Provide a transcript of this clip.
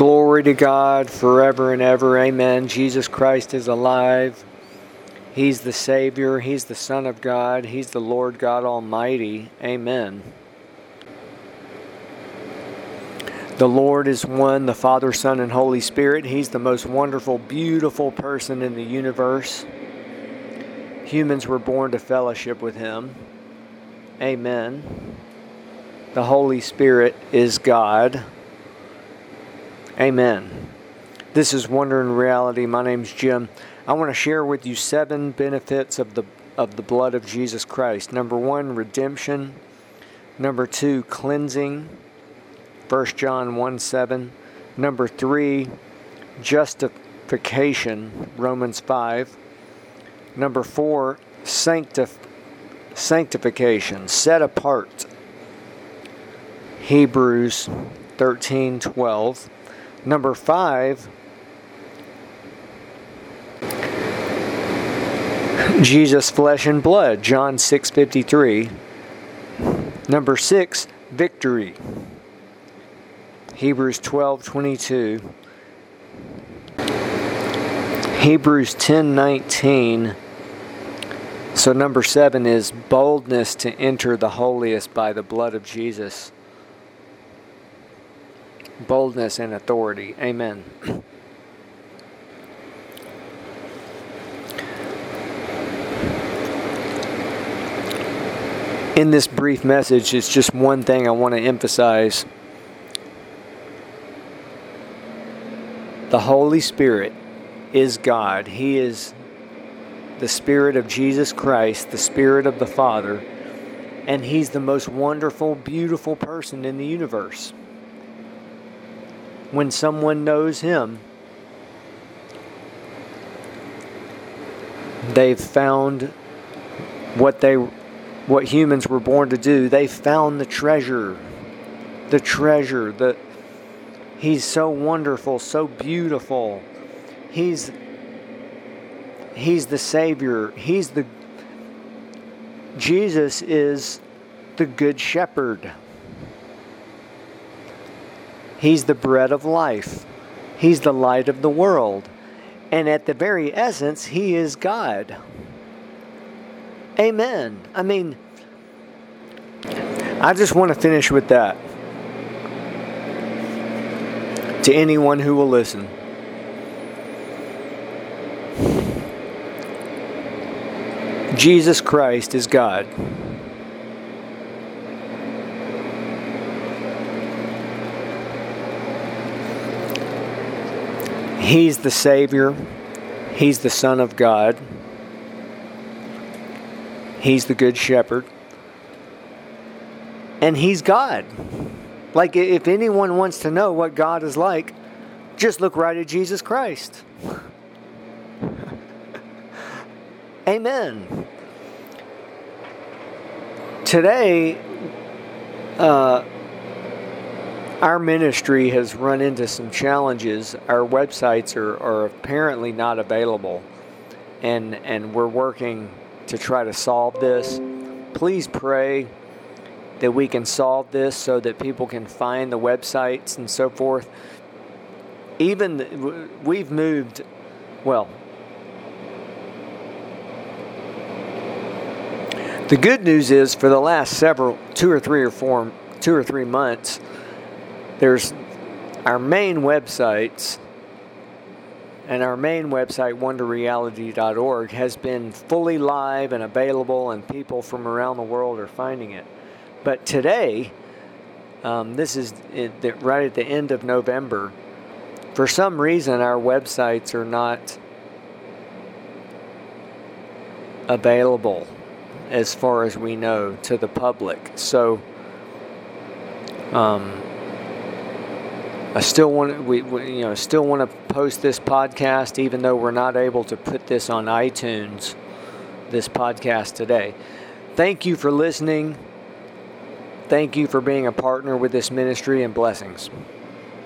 Glory to God forever and ever. Amen. Jesus Christ is alive. He's the Savior. He's the Son of God. He's the Lord God Almighty. Amen. The Lord is one, the Father, Son, and Holy Spirit. He's the most wonderful, beautiful person in the universe. Humans were born to fellowship with Him. Amen. The Holy Spirit is God. Amen. This is Wonder in Reality. My name's Jim. I want to share with you seven benefits of the of the blood of Jesus Christ. Number 1, redemption. Number 2, cleansing. 1 John 1 7. Number 3, justification. Romans 5. Number 4, sanctif- sanctification, set apart. Hebrews 13 12. Number five, Jesus flesh and blood, John 6:53. Number 6, victory. Hebrews 12:22. Hebrews 10:19. So number 7 is boldness to enter the holiest by the blood of Jesus boldness and authority. Amen. In this brief message, it's just one thing I want to emphasize. The Holy Spirit is God. He is the Spirit of Jesus Christ, the Spirit of the Father, and He's the most wonderful, beautiful person in the universe when someone knows Him, they've found what they what humans were born to do. They found the treasure. The treasure that He's so wonderful, so beautiful. He's He's the Savior. He's the Jesus is the Good Shepherd. He's the bread of life. He's the light of the world. And at the very essence, He is God. Amen. I mean, I just want to finish with that. To anyone who will listen. Jesus Christ is God. He's the Savior. He's the Son of God. He's the Good Shepherd. And He's God. Like, if anyone wants to know what God is like, just look right at Jesus Christ. Amen. Today, uh, our ministry has run into some challenges. Our websites are, are apparently not available, and and we're working to try to solve this. Please pray that we can solve this so that people can find the websites and so forth. Even we've moved, well. The good news is for the last several, two or three or four, two or three months, there's our main websites and our main website wonderreality.org has been fully live and available and people from around the world are finding it. But today um, this is right at the end of november for some reason our websites are not available as far as we know to the public. So um, I still want we, we you know still want to post this podcast even though we're not able to put this on iTunes this podcast today. Thank you for listening. Thank you for being a partner with this ministry and blessings.